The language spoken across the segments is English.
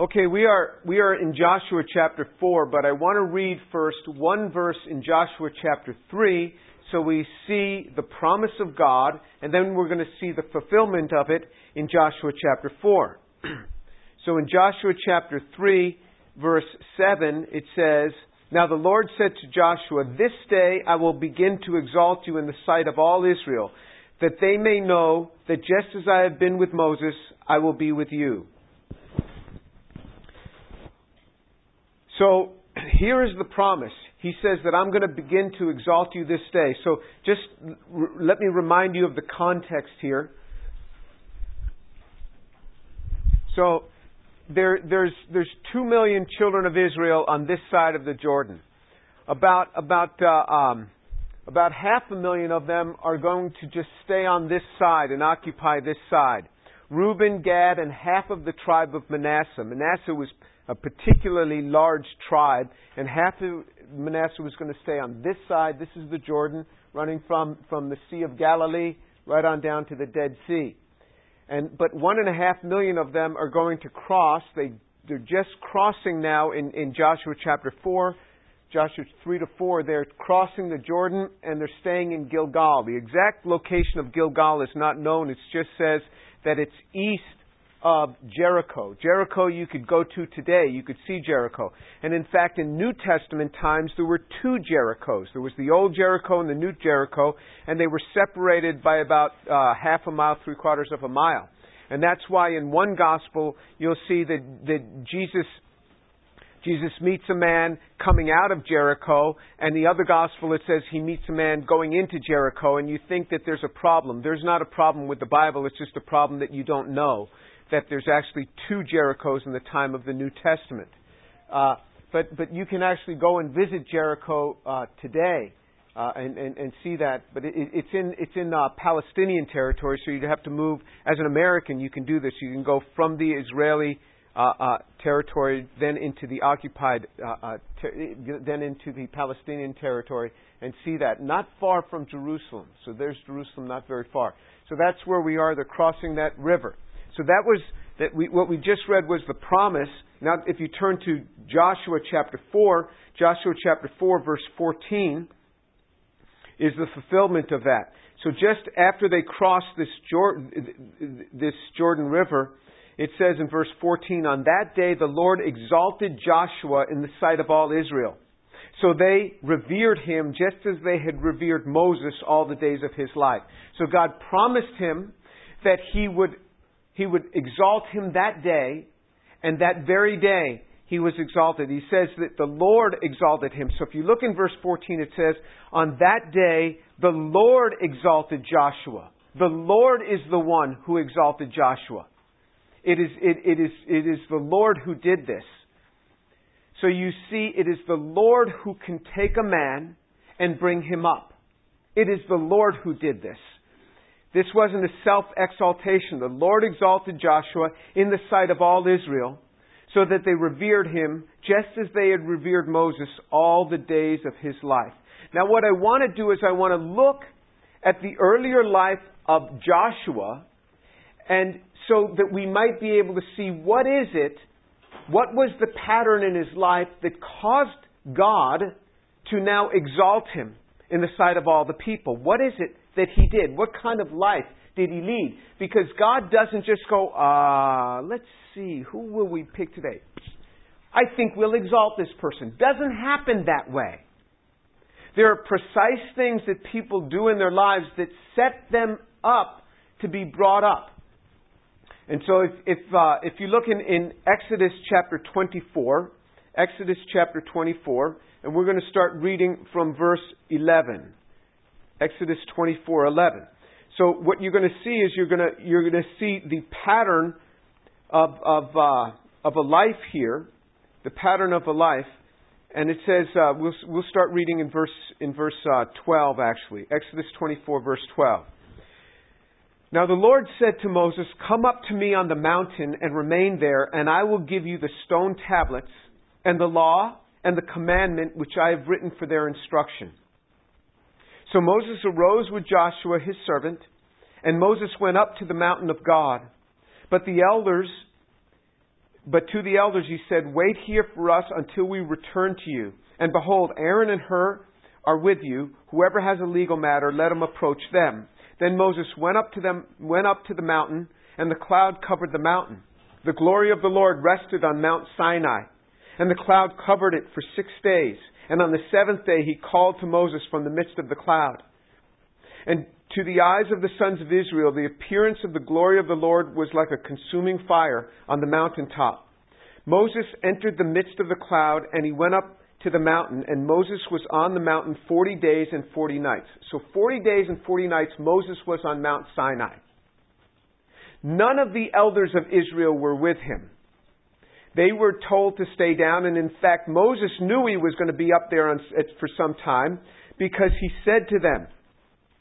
Okay, we are we are in Joshua chapter 4, but I want to read first one verse in Joshua chapter 3 so we see the promise of God and then we're going to see the fulfillment of it in Joshua chapter 4. so in Joshua chapter 3 verse 7 it says, "Now the Lord said to Joshua, this day I will begin to exalt you in the sight of all Israel, that they may know that just as I have been with Moses, I will be with you." So here is the promise. He says that I'm going to begin to exalt you this day. So just r- let me remind you of the context here. So there, there's, there's two million children of Israel on this side of the Jordan. About, about, uh, um, about half a million of them are going to just stay on this side and occupy this side. Reuben, Gad, and half of the tribe of Manasseh. Manasseh was a particularly large tribe, and half of Manasseh was going to stay on this side. This is the Jordan, running from, from the Sea of Galilee right on down to the Dead Sea. And, but one and a half million of them are going to cross. They, they're just crossing now in, in Joshua chapter 4. Joshua 3 to 4, they're crossing the Jordan and they're staying in Gilgal. The exact location of Gilgal is not known. It just says that it's east of Jericho. Jericho you could go to today. You could see Jericho. And in fact, in New Testament times, there were two Jerichos. There was the old Jericho and the new Jericho, and they were separated by about uh, half a mile, three quarters of a mile. And that's why in one gospel, you'll see that, that Jesus Jesus meets a man coming out of Jericho, and the other gospel it says he meets a man going into Jericho, and you think that there's a problem. There's not a problem with the Bible, it's just a problem that you don't know that there's actually two Jerichos in the time of the New Testament. Uh, but, but you can actually go and visit Jericho uh, today uh, and, and, and, see that. But it, it's in, it's in uh, Palestinian territory, so you'd have to move. As an American, you can do this. You can go from the Israeli uh, uh, territory, then into the occupied, ter- then into the Palestinian territory, and see that. Not far from Jerusalem. So there's Jerusalem, not very far. So that's where we are. They're crossing that river. So that was that we, what we just read was the promise. Now, if you turn to Joshua chapter 4, Joshua chapter 4, verse 14, is the fulfillment of that. So just after they crossed this Jordan, this Jordan River, it says in verse 14, On that day the Lord exalted Joshua in the sight of all Israel. So they revered him just as they had revered Moses all the days of his life. So God promised him that he would he would exalt him that day, and that very day he was exalted. He says that the Lord exalted him. So if you look in verse 14, it says, On that day the Lord exalted Joshua. The Lord is the one who exalted Joshua. It is, it, it, is, it is the Lord who did this. So you see, it is the Lord who can take a man and bring him up. It is the Lord who did this. This wasn't a self exaltation. The Lord exalted Joshua in the sight of all Israel so that they revered him just as they had revered Moses all the days of his life. Now, what I want to do is I want to look at the earlier life of Joshua and so that we might be able to see what is it, what was the pattern in his life that caused God to now exalt him in the sight of all the people. What is it that he did? What kind of life did he lead? Because God doesn't just go, uh, let's see, who will we pick today? I think we'll exalt this person. Doesn't happen that way. There are precise things that people do in their lives that set them up to be brought up. And so if, if, uh, if you look in, in Exodus chapter 24, Exodus chapter 24, and we're going to start reading from verse 11. Exodus 24:11. So what you're going to see is you're going to you're going to see the pattern of of uh, of a life here, the pattern of a life, and it says uh, we'll we'll start reading in verse in verse uh, 12 actually Exodus 24 verse 12. Now the Lord said to Moses, Come up to me on the mountain and remain there, and I will give you the stone tablets and the law and the commandment which I have written for their instruction. So Moses arose with Joshua his servant, and Moses went up to the mountain of God. But the elders but to the elders he said, Wait here for us until we return to you. And behold, Aaron and Hur are with you. Whoever has a legal matter, let him approach them. Then Moses went up to them, went up to the mountain, and the cloud covered the mountain. The glory of the Lord rested on Mount Sinai, and the cloud covered it for six days. And on the seventh day he called to Moses from the midst of the cloud. And to the eyes of the sons of Israel, the appearance of the glory of the Lord was like a consuming fire on the mountain top. Moses entered the midst of the cloud, and he went up to the mountain, and Moses was on the mountain 40 days and 40 nights. So 40 days and 40 nights, Moses was on Mount Sinai. None of the elders of Israel were with him. They were told to stay down, and in fact, Moses knew he was going to be up there on, for some time because he said to them,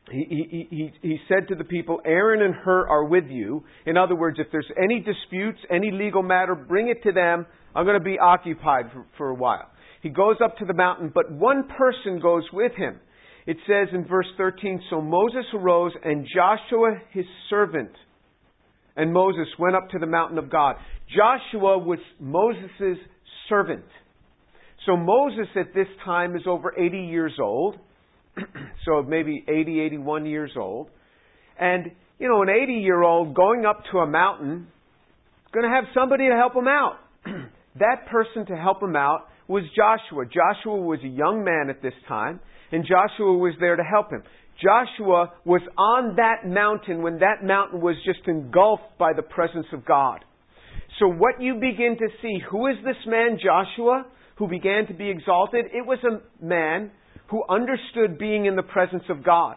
he, he, he, he said to the people, Aaron and Hur are with you. In other words, if there's any disputes, any legal matter, bring it to them. I'm going to be occupied for, for a while. He goes up to the mountain, but one person goes with him. It says in verse 13, So Moses arose, and Joshua his servant, and Moses went up to the mountain of God. Joshua was Moses' servant. So Moses at this time is over 80 years old. so maybe 80, 81 years old. And, you know, an 80 year old going up to a mountain is going to have somebody to help him out. that person to help him out was Joshua. Joshua was a young man at this time, and Joshua was there to help him. Joshua was on that mountain when that mountain was just engulfed by the presence of God. So what you begin to see, who is this man Joshua who began to be exalted? It was a man who understood being in the presence of God.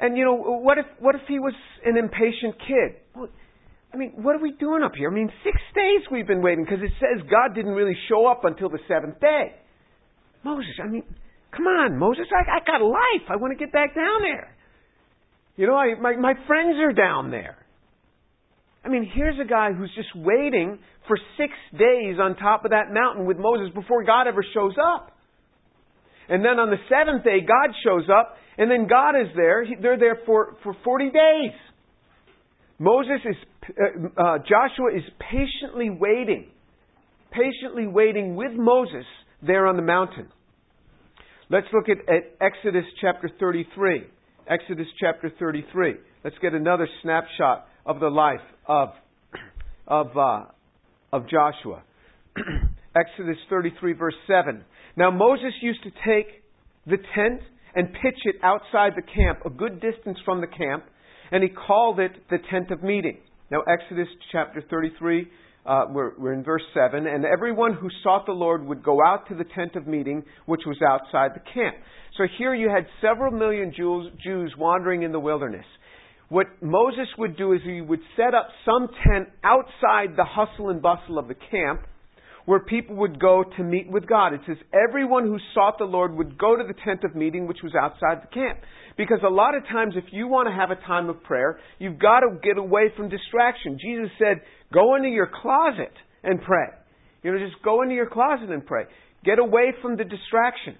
And you know, what if what if he was an impatient kid? I mean, what are we doing up here? I mean, six days we've been waiting because it says God didn't really show up until the seventh day. Moses, I mean, come on, Moses, I, I got life. I want to get back down there. You know, I, my my friends are down there. I mean, here's a guy who's just waiting for six days on top of that mountain with Moses before God ever shows up. And then on the seventh day, God shows up, and then God is there. They're there for, for 40 days. Moses is, uh, uh, Joshua is patiently waiting, patiently waiting with Moses there on the mountain. Let's look at, at Exodus chapter 33. Exodus chapter 33. Let's get another snapshot of the life of, of, uh, of Joshua. Exodus 33, verse 7. Now Moses used to take the tent and pitch it outside the camp, a good distance from the camp, and he called it the tent of meeting. Now Exodus chapter 33, uh, we're, we're in verse 7, and everyone who sought the Lord would go out to the tent of meeting, which was outside the camp. So here you had several million Jews, Jews wandering in the wilderness. What Moses would do is he would set up some tent outside the hustle and bustle of the camp, where people would go to meet with God. It says everyone who sought the Lord would go to the tent of meeting, which was outside the camp. Because a lot of times, if you want to have a time of prayer, you've got to get away from distraction. Jesus said, go into your closet and pray. You know, just go into your closet and pray. Get away from the distraction.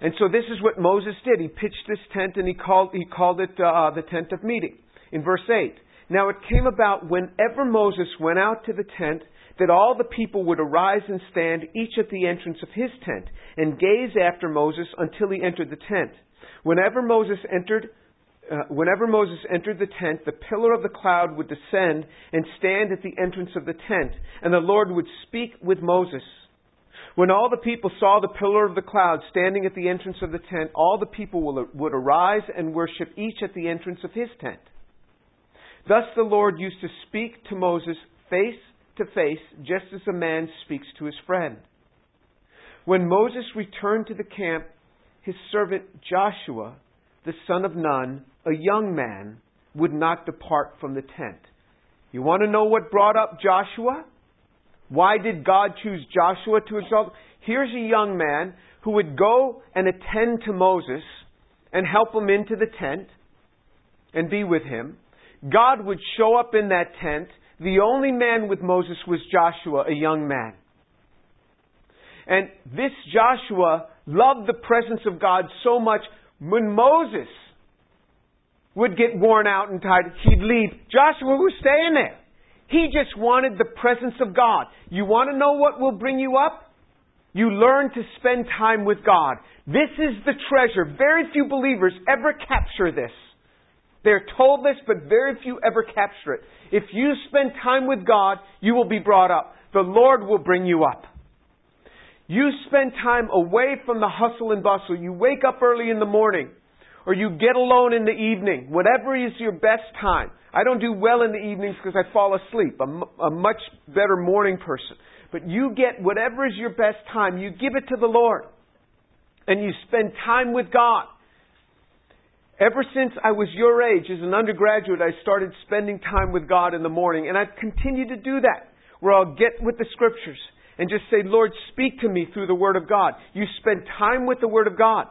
And so this is what Moses did. He pitched this tent and he called, he called it uh, the tent of meeting. In verse 8. Now it came about whenever Moses went out to the tent that all the people would arise and stand, each at the entrance of his tent, and gaze after Moses until he entered the tent. Whenever Moses entered, uh, whenever Moses entered the tent, the pillar of the cloud would descend and stand at the entrance of the tent, and the Lord would speak with Moses. When all the people saw the pillar of the cloud standing at the entrance of the tent, all the people would arise and worship each at the entrance of his tent. Thus the Lord used to speak to Moses face to face, just as a man speaks to his friend. When Moses returned to the camp, his servant Joshua, the son of Nun, a young man, would not depart from the tent. You want to know what brought up Joshua? Why did God choose Joshua to exalt? Here's a young man who would go and attend to Moses and help him into the tent and be with him. God would show up in that tent the only man with Moses was Joshua, a young man. And this Joshua loved the presence of God so much, when Moses would get worn out and tired, he'd leave. Joshua was staying there. He just wanted the presence of God. You want to know what will bring you up? You learn to spend time with God. This is the treasure. Very few believers ever capture this. They're told this, but very few ever capture it. If you spend time with God, you will be brought up. The Lord will bring you up. You spend time away from the hustle and bustle. You wake up early in the morning, or you get alone in the evening, whatever is your best time. I don't do well in the evenings because I fall asleep. I'm a much better morning person. But you get whatever is your best time, you give it to the Lord. And you spend time with God. Ever since I was your age, as an undergraduate, I started spending time with God in the morning. And I've continued to do that, where I'll get with the scriptures and just say, Lord, speak to me through the Word of God. You spend time with the Word of God.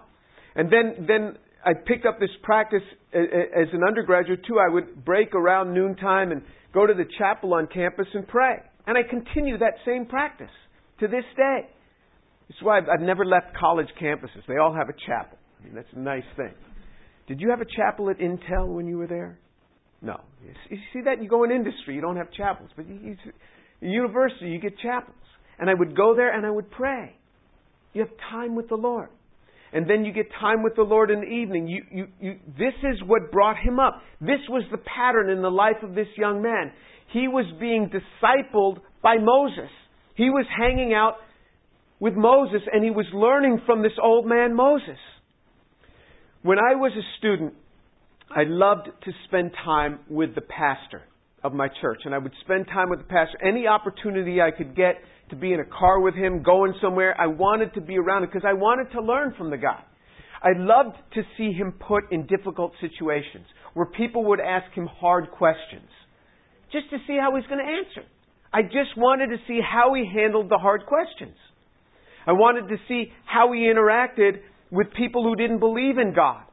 And then, then I picked up this practice uh, uh, as an undergraduate too. I would break around noontime and go to the chapel on campus and pray. And I continue that same practice to this day. This is why I've, never left college campuses. They all have a chapel. I mean, that's a nice thing. Did you have a chapel at Intel when you were there? No. You see that? You go in industry, you don't have chapels. But you, university, you get chapels. And I would go there and I would pray. You have time with the Lord. And then you get time with the Lord in the evening. You, you, you, this is what brought him up. This was the pattern in the life of this young man. He was being discipled by Moses. He was hanging out with Moses and he was learning from this old man Moses. When I was a student, I loved to spend time with the pastor of my church. And I would spend time with the pastor. Any opportunity I could get to be in a car with him, going somewhere. I wanted to be around him because I wanted to learn from the guy. I loved to see him put in difficult situations where people would ask him hard questions just to see how he's going to answer. I just wanted to see how he handled the hard questions. I wanted to see how he interacted with people who didn't believe in God.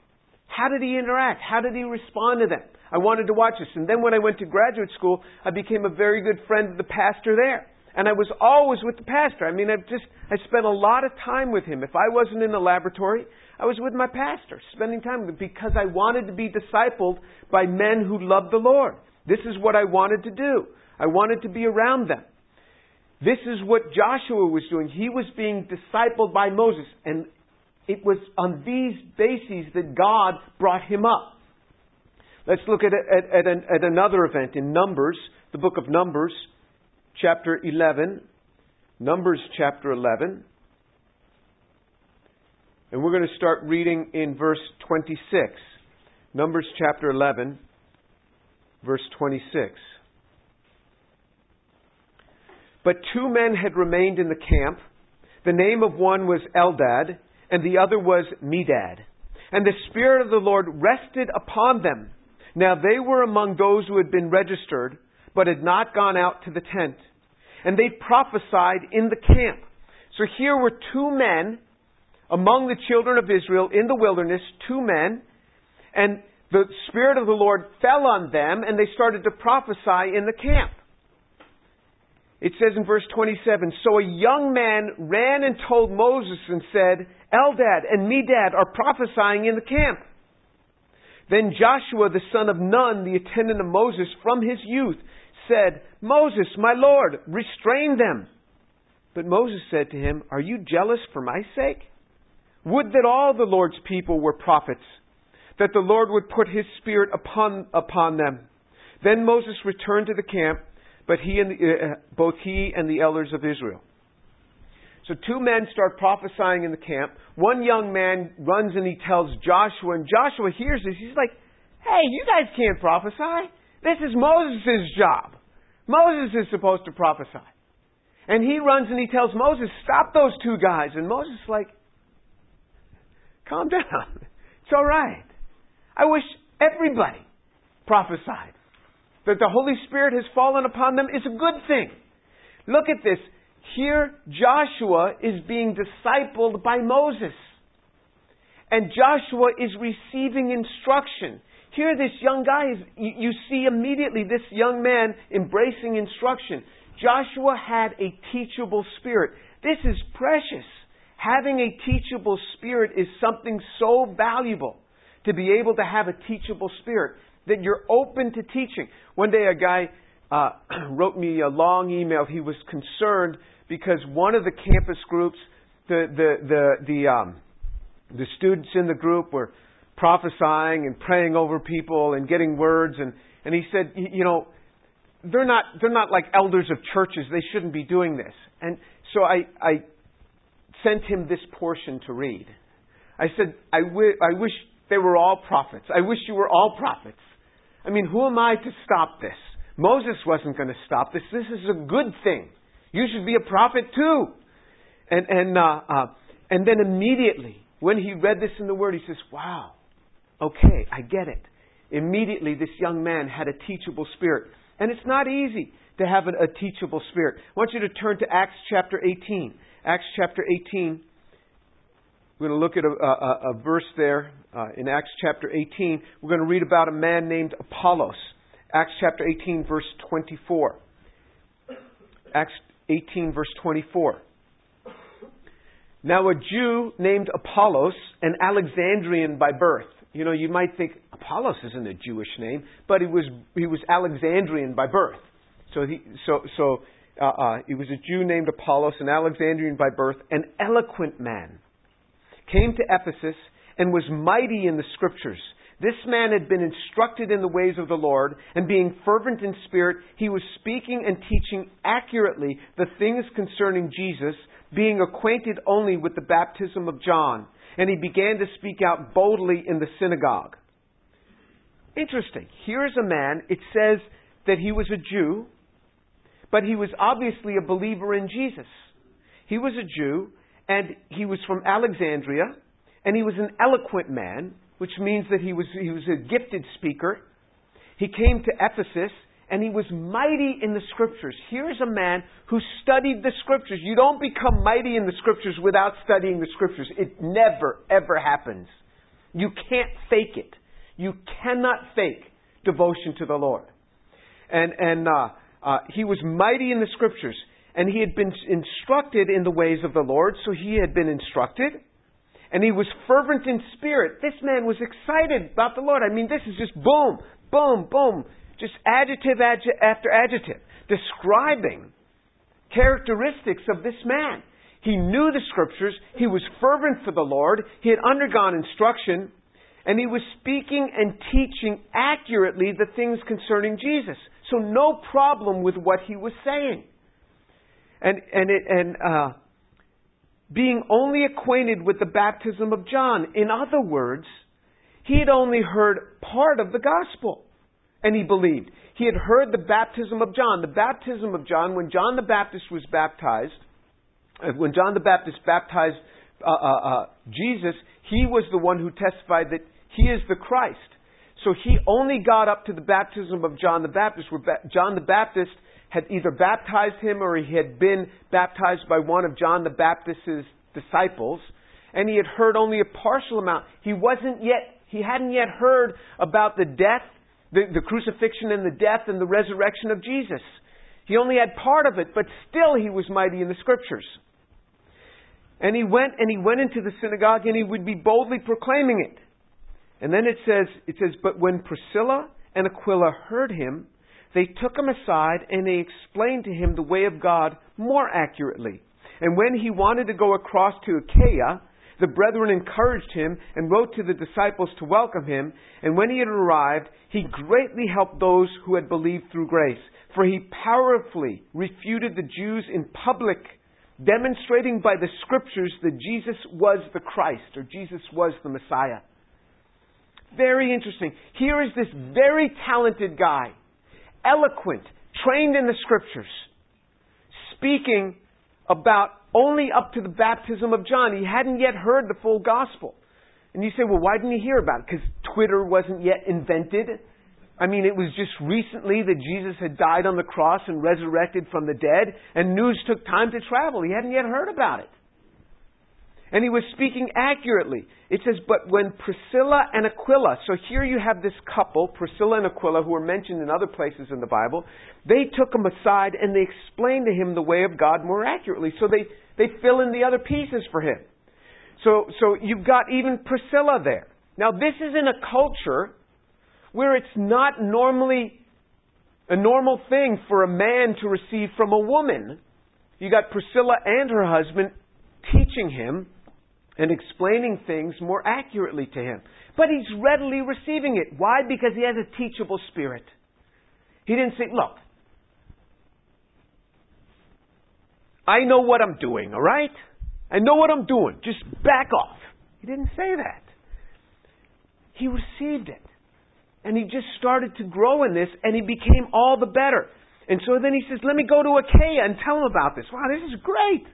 How did he interact? How did he respond to them? I wanted to watch this. And then when I went to graduate school, I became a very good friend of the pastor there. And I was always with the pastor. I mean, I just, I spent a lot of time with him. If I wasn't in the laboratory, I was with my pastor, spending time with him because I wanted to be discipled by men who loved the Lord. This is what I wanted to do. I wanted to be around them. This is what Joshua was doing. He was being discipled by Moses. And it was on these bases that God brought him up. Let's look at, at, at, an, at another event in Numbers, the book of Numbers chapter 11, Numbers chapter 11. And we're going to start reading in verse 26. Numbers chapter 11, verse 26. But two men had remained in the camp. The name of one was Eldad, and the other was Medad. And the Spirit of the Lord rested upon them. Now they were among those who had been registered but had not gone out to the tent. And they prophesied in the camp. So here were two men among the children of Israel in the wilderness, two men, and the Spirit of the Lord fell on them and they started to prophesy in the camp. It says in verse 27, So a young man ran and told Moses and said, Eldad and Medad are prophesying in the camp. Then Joshua the son of Nun, the attendant of Moses from his youth, said, Moses, my Lord, restrain them. But Moses said to him, Are you jealous for my sake? Would that all the Lord's people were prophets, that the Lord would put his spirit upon, upon them. Then Moses returned to the camp, but he and the, uh, both he and the elders of Israel. So two men start prophesying in the camp. One young man runs and he tells Joshua, and Joshua hears this. He's like, Hey, you guys can't prophesy. This is Moses' job. Moses is supposed to prophesy. And he runs and he tells Moses, stop those two guys. And Moses is like, calm down. It's all right. I wish everybody prophesied. That the Holy Spirit has fallen upon them is a good thing. Look at this. Here, Joshua is being discipled by Moses. And Joshua is receiving instruction. Here, this young guy is, you, you see immediately this young man embracing instruction. Joshua had a teachable spirit. This is precious. Having a teachable spirit is something so valuable to be able to have a teachable spirit that you're open to teaching. One day, a guy uh, wrote me a long email. He was concerned because one of the campus groups, the the the the um, the students in the group were prophesying and praying over people and getting words and and he said, you know, they're not they're not like elders of churches. They shouldn't be doing this. And so I I sent him this portion to read. I said, I, w- I wish they were all prophets. I wish you were all prophets. I mean, who am I to stop this? Moses wasn't going to stop this. This is a good thing. You should be a prophet too. And and uh, uh, and then immediately when he read this in the Word, he says, "Wow, okay, I get it." Immediately, this young man had a teachable spirit, and it's not easy to have a, teachable spirit. I want you to turn to Acts chapter 18. Acts chapter 18. We're going to look at a, a, a verse there uh, in Acts chapter 18. We're going to read about a man named Apollos. Acts chapter 18, verse 24. Acts 18, verse 24. Now, a Jew named Apollos, an Alexandrian by birth. You know, you might think Apollos isn't a Jewish name, but he was he was Alexandrian by birth. So he so so uh, uh, he was a Jew named Apollos, an Alexandrian by birth, an eloquent man. Came to Ephesus and was mighty in the scriptures. This man had been instructed in the ways of the Lord, and being fervent in spirit, he was speaking and teaching accurately the things concerning Jesus, being acquainted only with the baptism of John. And he began to speak out boldly in the synagogue. Interesting. Here's a man, it says that he was a Jew, but he was obviously a believer in Jesus. He was a Jew, and he was from Alexandria, and he was an eloquent man, which means that he was, he was a gifted speaker. He came to Ephesus, and he was mighty in the scriptures. Here's a man who studied the scriptures. You don't become mighty in the scriptures without studying the scriptures. It never, ever happens. You can't fake it. You cannot fake devotion to the Lord. And, and uh, uh, he was mighty in the scriptures, and he had been instructed in the ways of the Lord, so he had been instructed. And he was fervent in spirit. This man was excited about the Lord. I mean, this is just boom, boom, boom, just adjective after adjective, describing characteristics of this man. He knew the scriptures. He was fervent for the Lord. He had undergone instruction. And he was speaking and teaching accurately the things concerning Jesus. So no problem with what he was saying. And, and, it, and uh, being only acquainted with the baptism of John. In other words, he had only heard part of the gospel. And he believed. He had heard the baptism of John. The baptism of John, when John the Baptist was baptized, uh, when John the Baptist baptized uh, uh, uh, Jesus, he was the one who testified that he is the Christ. So he only got up to the baptism of John the Baptist, where John the Baptist had either baptized him or he had been baptized by one of John the Baptist's disciples, and he had heard only a partial amount. He wasn't yet, he hadn't yet heard about the death, the, the crucifixion and the death and the resurrection of Jesus. He only had part of it, but still he was mighty in the scriptures. And he went and he went into the synagogue and he would be boldly proclaiming it. And then it says, it says, but when Priscilla and Aquila heard him, they took him aside and they explained to him the way of God more accurately. And when he wanted to go across to Achaia, the brethren encouraged him and wrote to the disciples to welcome him. And when he had arrived, he greatly helped those who had believed through grace. For he powerfully refuted the Jews in public, demonstrating by the scriptures that Jesus was the Christ, or Jesus was the Messiah. Very interesting. Here is this very talented guy, eloquent, trained in the scriptures, speaking about only up to the baptism of John. He hadn't yet heard the full gospel. And you say, well, why didn't he hear about it? Because Twitter wasn't yet invented. I mean, it was just recently that Jesus had died on the cross and resurrected from the dead, and news took time to travel. He hadn't yet heard about it. And he was speaking accurately. It says, But when Priscilla and Aquila, so here you have this couple, Priscilla and Aquila, who are mentioned in other places in the Bible, they took him aside and they explained to him the way of God more accurately. So they, they fill in the other pieces for him. So, so you've got even Priscilla there. Now, this is in a culture where it's not normally a normal thing for a man to receive from a woman. You got Priscilla and her husband teaching him and explaining things more accurately to him. But he's readily receiving it. Why? Because he has a teachable spirit. He didn't say, Look, I know what I'm doing, all right? I know what I'm doing. Just back off. He didn't say that. He received it. And he just started to grow in this, and he became all the better. And so then he says, Let me go to Achaia and tell him about this. Wow, this is great.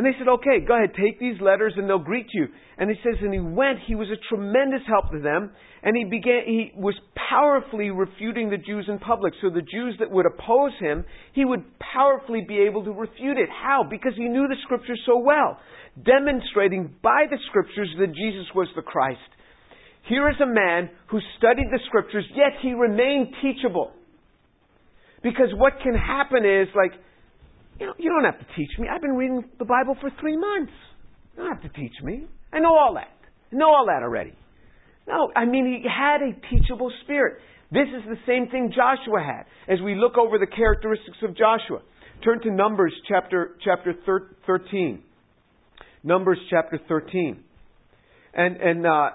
And they said, Okay, go ahead, take these letters and they'll greet you. And he says, And he went, he was a tremendous help to them, and he began he was powerfully refuting the Jews in public. So the Jews that would oppose him, he would powerfully be able to refute it. How? Because he knew the scriptures so well, demonstrating by the scriptures that Jesus was the Christ. Here is a man who studied the scriptures, yet he remained teachable. Because what can happen is, like, you know, you don't have to teach me. I've been reading the Bible for three months. You don't have to teach me. I know all that. I know all that already. No, I mean, he had a teachable spirit. This is the same thing Joshua had. As we look over the characteristics of Joshua, turn to Numbers chapter, chapter 13. Numbers chapter 13. And, and, uh,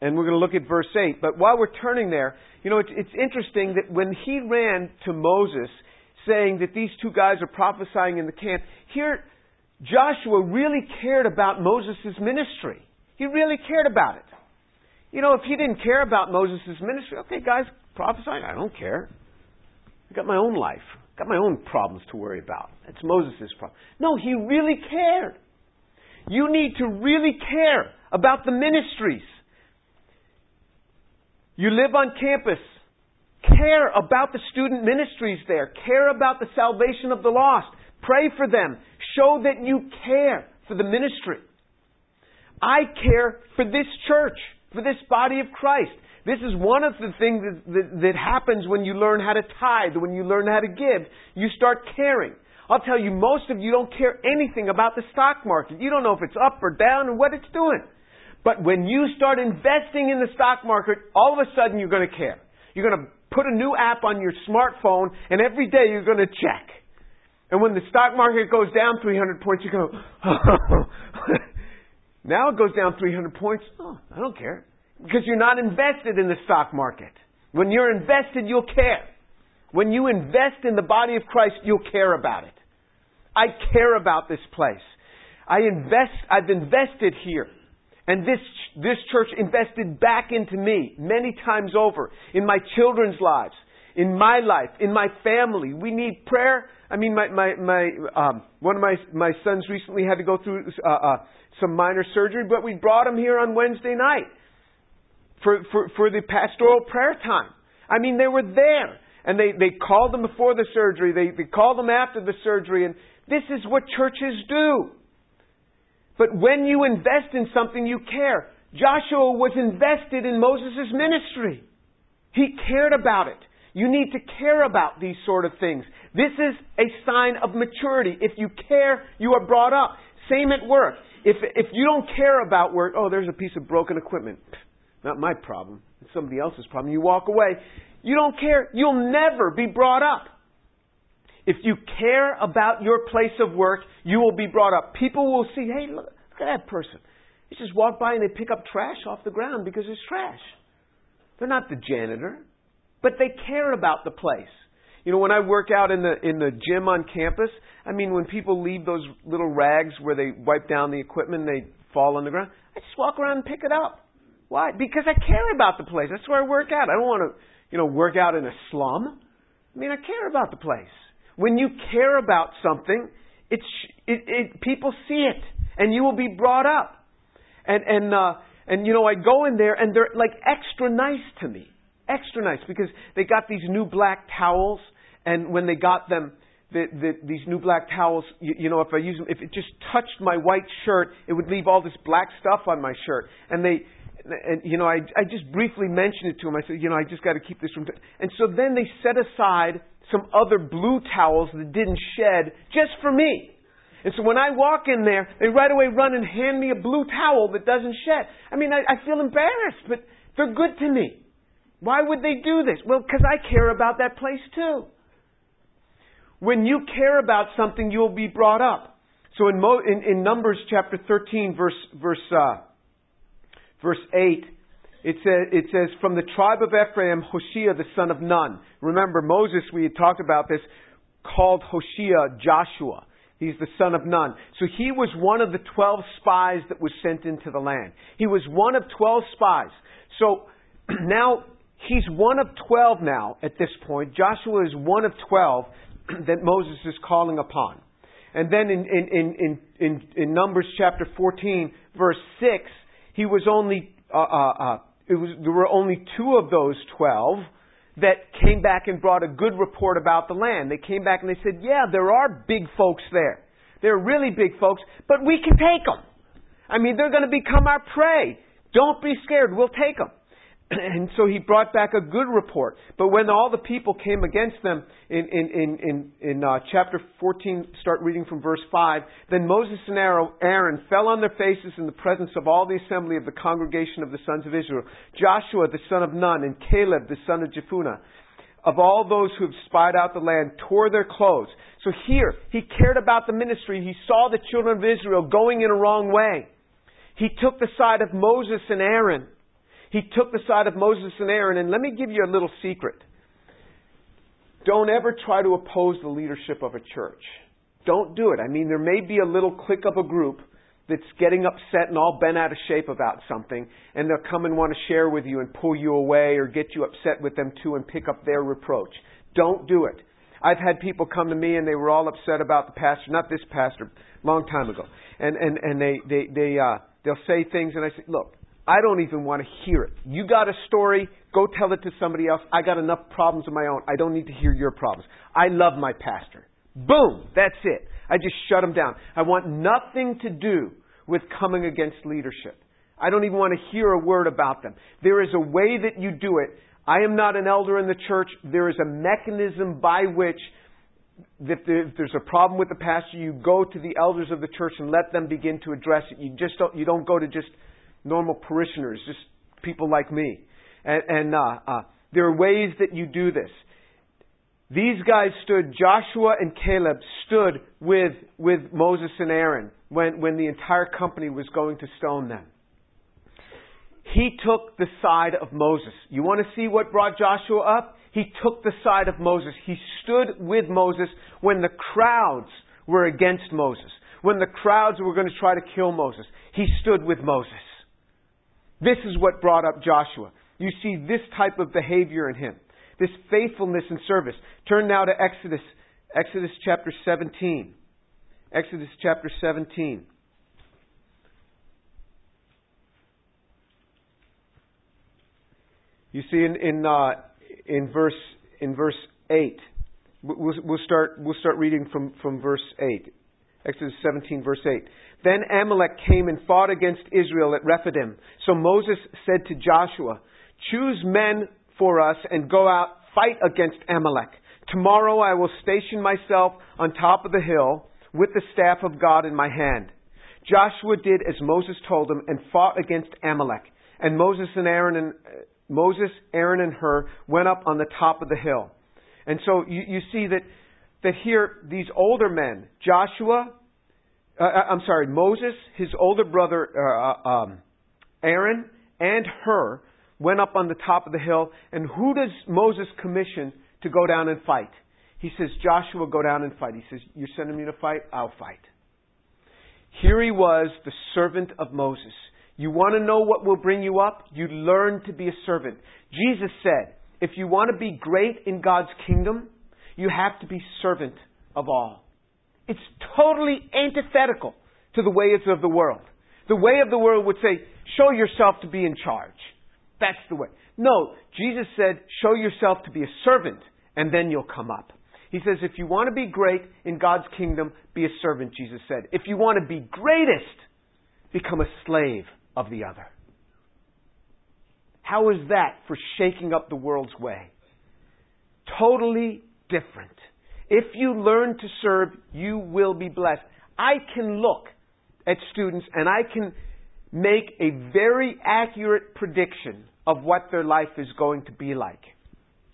and we're going to look at verse 8. But while we're turning there, you know, it's, it's interesting that when he ran to Moses saying that these two guys are prophesying in the camp, here Joshua really cared about Moses' ministry. He really cared about it. You know, if he didn't care about Moses' ministry, okay, guys, prophesying, I don't care. I got my own life. I Got my own problems to worry about. It's Moses' problem. No, he really cared. You need to really care about the ministries. You live on campus. Care about the student ministries there. Care about the salvation of the lost. Pray for them. Show that you care for the ministry. I care for this church, for this body of Christ. This is one of the things that, that, that, happens when you learn how to tithe, when you learn how to give. You start caring. I'll tell you, most of you don't care anything about the stock market. You don't know if it's up or down and what it's doing. But when you start investing in the stock market, all of a sudden you're going to care. You're going to put a new app on your smartphone, and every day you're going to check. And when the stock market goes down 300 points, you go, now it goes down 300 points. Oh, I don't care. Because you're not invested in the stock market. When you're invested, you'll care. When you invest in the body of Christ, you'll care about it. I care about this place. I invest, I've invested here. And this, this church invested back into me many times over in my children's lives, in my life, in my family. We need prayer. I mean, my, my, my, um, one of my, my sons recently had to go through uh, uh, some minor surgery, but we brought him here on Wednesday night for, for, for the pastoral prayer time. I mean, they were there. And they, they called them before the surgery. They, they called them after the surgery. And this is what churches do. But when you invest in something, you care. Joshua was invested in Moses' ministry. He cared about it. You need to care about these sort of things. This is a sign of maturity. If you care, you are brought up. Same at work. If, if you don't care about work, oh, there's a piece of broken equipment. Not my problem. It's somebody else's problem. You walk away. You don't care. You'll never be brought up. If you care about your place of work, you will be brought up. People will see, hey, look, look at that person. They just walk by and they pick up trash off the ground because it's trash. They're not the janitor, but they care about the place. You know, when I work out in the in the gym on campus, I mean, when people leave those little rags where they wipe down the equipment and they fall on the ground, I just walk around and pick it up. Why? Because I care about the place. That's where I work out. I don't want to, you know, work out in a slum. I mean, I care about the place. When you care about something, it's, it, it, people see it, and you will be brought up. And, and, uh, and, you know, I go in there, and they're like extra nice to me. Extra nice, because they got these new black towels, and when they got them, the, the, these new black towels, you, you know, if I use them, if it just touched my white shirt, it would leave all this black stuff on my shirt. And they, and you know, I, I just briefly mentioned it to them. I said, you know, I just got to keep this from. T-. And so then they set aside some other blue towels that didn't shed just for me. And so when I walk in there, they right away run and hand me a blue towel that doesn't shed. I mean, I, I feel embarrassed, but they're good to me. Why would they do this? Well, because I care about that place too. When you care about something, you'll be brought up. So in, Mo, in, in Numbers chapter 13, verse, verse, uh, verse 8, it says, it says, From the tribe of Ephraim, Hoshea the son of Nun. Remember, Moses, we had talked about this, called Hoshea Joshua. He's the son of Nun. So he was one of the 12 spies that was sent into the land. He was one of 12 spies. So now he's one of 12 now at this point. Joshua is one of 12 that Moses is calling upon. And then in, in, in, in, in, Numbers chapter 14, verse 6, he was only, uh, uh, uh, was, there were only two of those 12 that came back and brought a good report about the land. They came back and they said, yeah, there are big folks there. They're really big folks, but we can take them. I mean, they're going to become our prey. Don't be scared. We'll take them. and so he brought back a good report. But when all the people came against them in, in, in, in, in uh, chapter 14, start reading from verse 5, then Moses and Aaron fell on their faces in the presence of all the assembly of the congregation of the sons of Israel. Joshua, the son of Nun, and Caleb, the son of Jephunneh, of all those who have spied out the land, tore their clothes. So here, he cared about the ministry. He saw the children of Israel going in a wrong way. He took the side of Moses and Aaron he took the side of Moses and Aaron, and let me give you a little secret. Don't ever try to oppose the leadership of a church. Don't do it. I mean, there may be a little clique of a group that's getting upset and all bent out of shape about something, and they'll come and want to share with you and pull you away or get you upset with them too and pick up their reproach. Don't do it. I've had people come to me and they were all upset about the pastor, not this pastor, long time ago, and and and they they they uh, they'll say things, and I say, look, I don't even want to hear it. You got a story, go tell it to somebody else. I got enough problems of my own. I don't need to hear your problems. I love my pastor. Boom, that's it. I just shut him down. I want nothing to do with coming against leadership. I don't even want to hear a word about them. There is a way that you do it. I am not an elder in the church. There is a mechanism by which if there's a problem with the pastor, you go to the elders of the church and let them begin to address it. You just don't, you don't go to just normal parishioners, just people like me. And, and uh, uh, there are ways that you do this. These guys stood, Joshua and Caleb stood with, with Moses and Aaron when, when the entire company was going to stone them. He took the side of Moses. You want to see what brought Joshua up? He took the side of Moses. He stood with Moses when the crowds were against Moses. When the crowds were going to try to kill Moses. He stood with Moses. This is what brought up Joshua. You see this type of behavior in him, this faithfulness and service. Turn now to Exodus, Exodus chapter 17. Exodus chapter 17. You see in in uh, in verse in verse eight. We'll, we'll start we'll start reading from from verse eight. Exodus 17 verse 8. Then Amalek came and fought against Israel at Rephidim. So Moses said to Joshua, Choose men for us and go out, fight against Amalek. Tomorrow I will station myself on top of the hill with the staff of God in my hand. Joshua did as Moses told him and fought against Amalek. And Moses and Aaron and uh, Moses, Aaron and Hur went up on the top of the hill. And so you, you see that that here these older men, Joshua, uh, uh, I'm sorry, Moses, his older brother uh, uh, um, Aaron, and Hur went up on the top of the hill. And who does Moses commission to go down and fight? He says, Joshua, go down and fight. He says, You're sending me to fight? I'll fight. Here he was, the servant of Moses. You want to know what will bring you up? You learn to be a servant. Jesus said, if you want to be great in God's kingdom, you have to be servant of all. It's totally antithetical to the ways of the world. The way of the world would say, show yourself to be in charge. That's the way. No, Jesus said, show yourself to be a servant, and then you'll come up. He says, if you want to be great in God's kingdom, be a servant, Jesus said. If you want to be greatest, become a slave of the other. How is that for shaking up the world's way? Totally different. If you learn to serve, you will be blessed. I can look at students and I can make a very accurate prediction of what their life is going to be like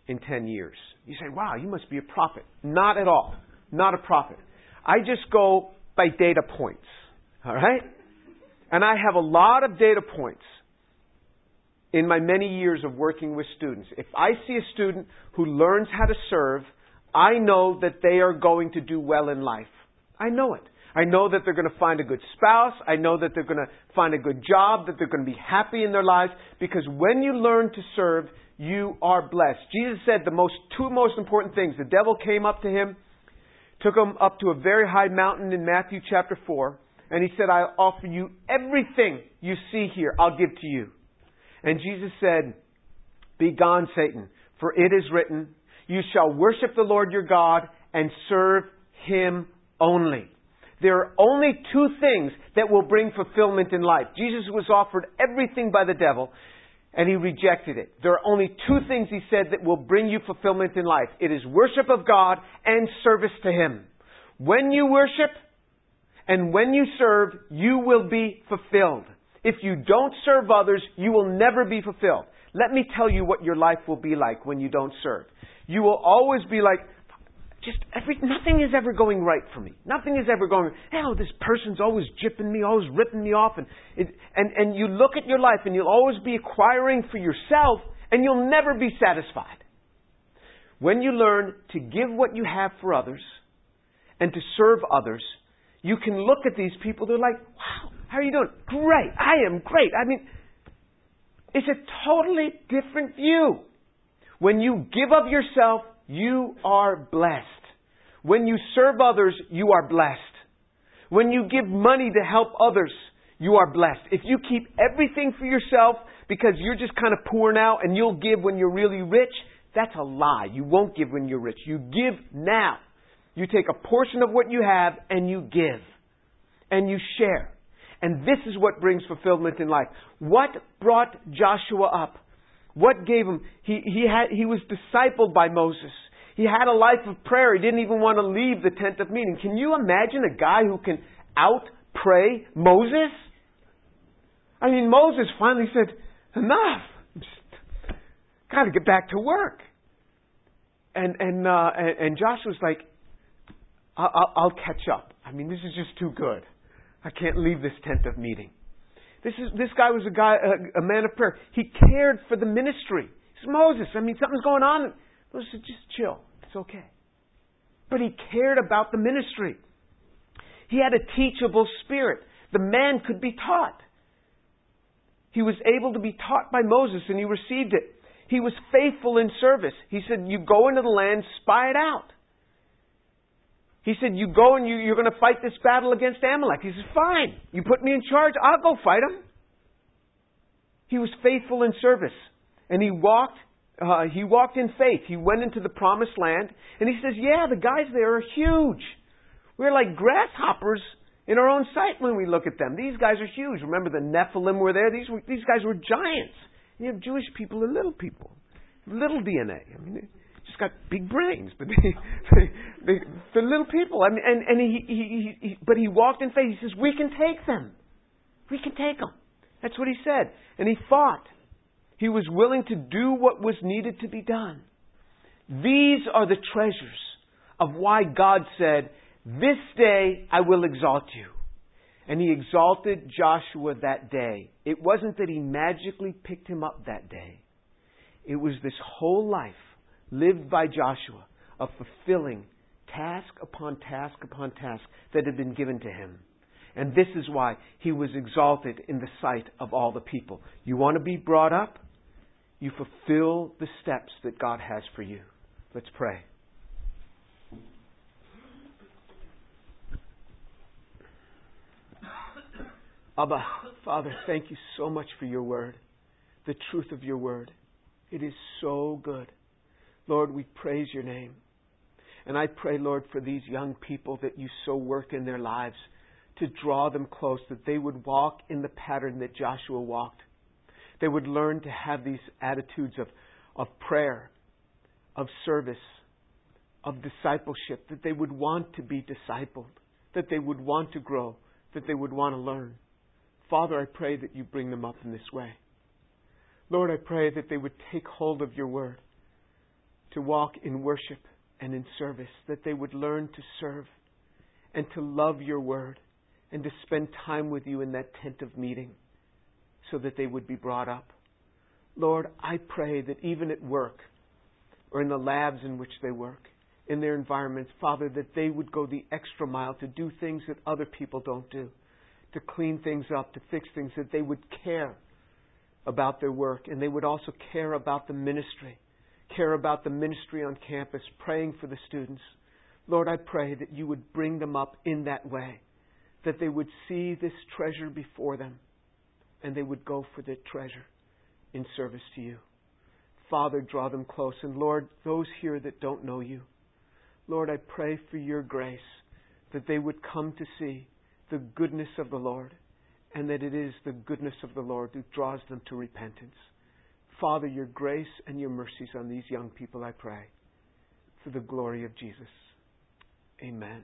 in 10 years. You say, wow, you must be a prophet. Not at all. Not a prophet. I just go by data points. All right? And I have a lot of data points in my many years of working with students. If I see a student who learns how to serve, I know that they are going to do well in life. I know it. I know that they're going to find a good spouse. I know that they're going to find a good job, that they're going to be happy in their lives. Because when you learn to serve, you are blessed. Jesus said the most, two most important things. The devil came up to him, took him up to a very high mountain in Matthew chapter 4, and he said, I'll offer you everything you see here, I'll give to you. And Jesus said, Be gone, Satan, for it is written, You shall worship the Lord your God and serve him only. There are only two things that will bring fulfillment in life. Jesus was offered everything by the devil, and he rejected it. There are only two things, he said, that will bring you fulfillment in life. It is worship of God and service to him. When you worship and when you serve, you will be fulfilled. If you don't serve others, you will never be fulfilled. Let me tell you what your life will be like when you don't serve. You will always be like, just every, nothing is ever going right for me. Nothing is ever going, oh, this person's always jipping me, always ripping me off. And, it, and, and you look at your life and you'll always be acquiring for yourself and you'll never be satisfied. When you learn to give what you have for others and to serve others, you can look at these people, they're like, wow, how are you doing? Great. I am great. I mean, it's a totally different view. When you give of yourself you are blessed. When you serve others, you are blessed. When you give money to help others, you are blessed. If you keep everything for yourself because you're just kind of poor now and you'll give when you're really rich, that's a lie. You won't give when you're rich. You give now. You take a portion of what you have and you give. And you share. And this is what brings fulfillment in life. What brought Joshua up? What gave him? He, he, had, he was discipled by Moses. He had a life of prayer. He didn't even want to leave the tent of meeting. Can you imagine a guy who can out pray Moses? I mean, Moses finally said, enough. Got to get back to work. And, and, uh, and, Joshua's like, I'll, I'll catch up. I mean, this is just too good. I can't leave this tent of meeting. This is this guy was a guy, a, a man of prayer. He cared for the ministry. It's Moses. I mean, something's going on. Moses said, just chill. It's okay. But he cared about the ministry. He had a teachable spirit. The man could be taught. He was able to be taught by Moses and he received it. He was faithful in service. He said, You go into the land, spy it out. He said, You go and you, you're going to fight this battle against Amalek. He said, Fine. You put me in charge, I'll go fight him. He was faithful in service. And he walked, uh, he walked in faith. He went into the promised land. And he says, Yeah, the guys there are huge. We're like grasshoppers in our own sight when we look at them. These guys are huge. Remember the Nephilim were there? These, were, these guys were giants. You have Jewish people and little people. Little DNA. I mean, just got big brains, but they, they, they, they're little people. I mean, and and he, he, he, he, but he walked in faith. He says, "We can take them. We can take them." That's what he said, and he fought. He was willing to do what was needed to be done. These are the treasures of why God said, "This day I will exalt you." And he exalted Joshua that day. It wasn't that he magically picked him up that day. It was this whole life lived by Joshua of fulfilling task upon task upon task that had been given to him. And this is why he was exalted in the sight of all the people. You want to be brought up? You fulfill the steps that God has for you. Let's pray. Abba, Father, thank you so much for your word, the truth of your word. It is so good. Lord, we praise your name. And I pray, Lord, for these young people that you so work in their lives to draw them close, that they would walk in the pattern that Joshua walked. They would learn to have these attitudes of, of prayer, of service, of discipleship, that they would want to be discipled, that they would want to grow, that they would want to learn. Father, I pray that you bring them up in this way. Lord, I pray that they would take hold of your word to walk in worship and in service, that they would learn to serve and to love your word and to spend time with you in that tent of meeting so that they would be brought up. Lord, I pray that even at work or in the labs in which they work, in their environments, Father, that they would go the extra mile to do things that other people don't do, to clean things up, to fix things, that they would care about their work and they would also care about the ministry, care about the ministry on campus, praying for the students. Lord, I pray that you would bring them up in that way, that they would see this treasure before them and they would go for the treasure in service to you. Father, draw them close. And Lord, those here that don't know you, Lord, I pray for your grace that they would come to see the goodness of the Lord and that it is the goodness of the Lord that draws them to repentance. Father, your grace and your mercies on these young people, I pray, for the glory of Jesus. Amen.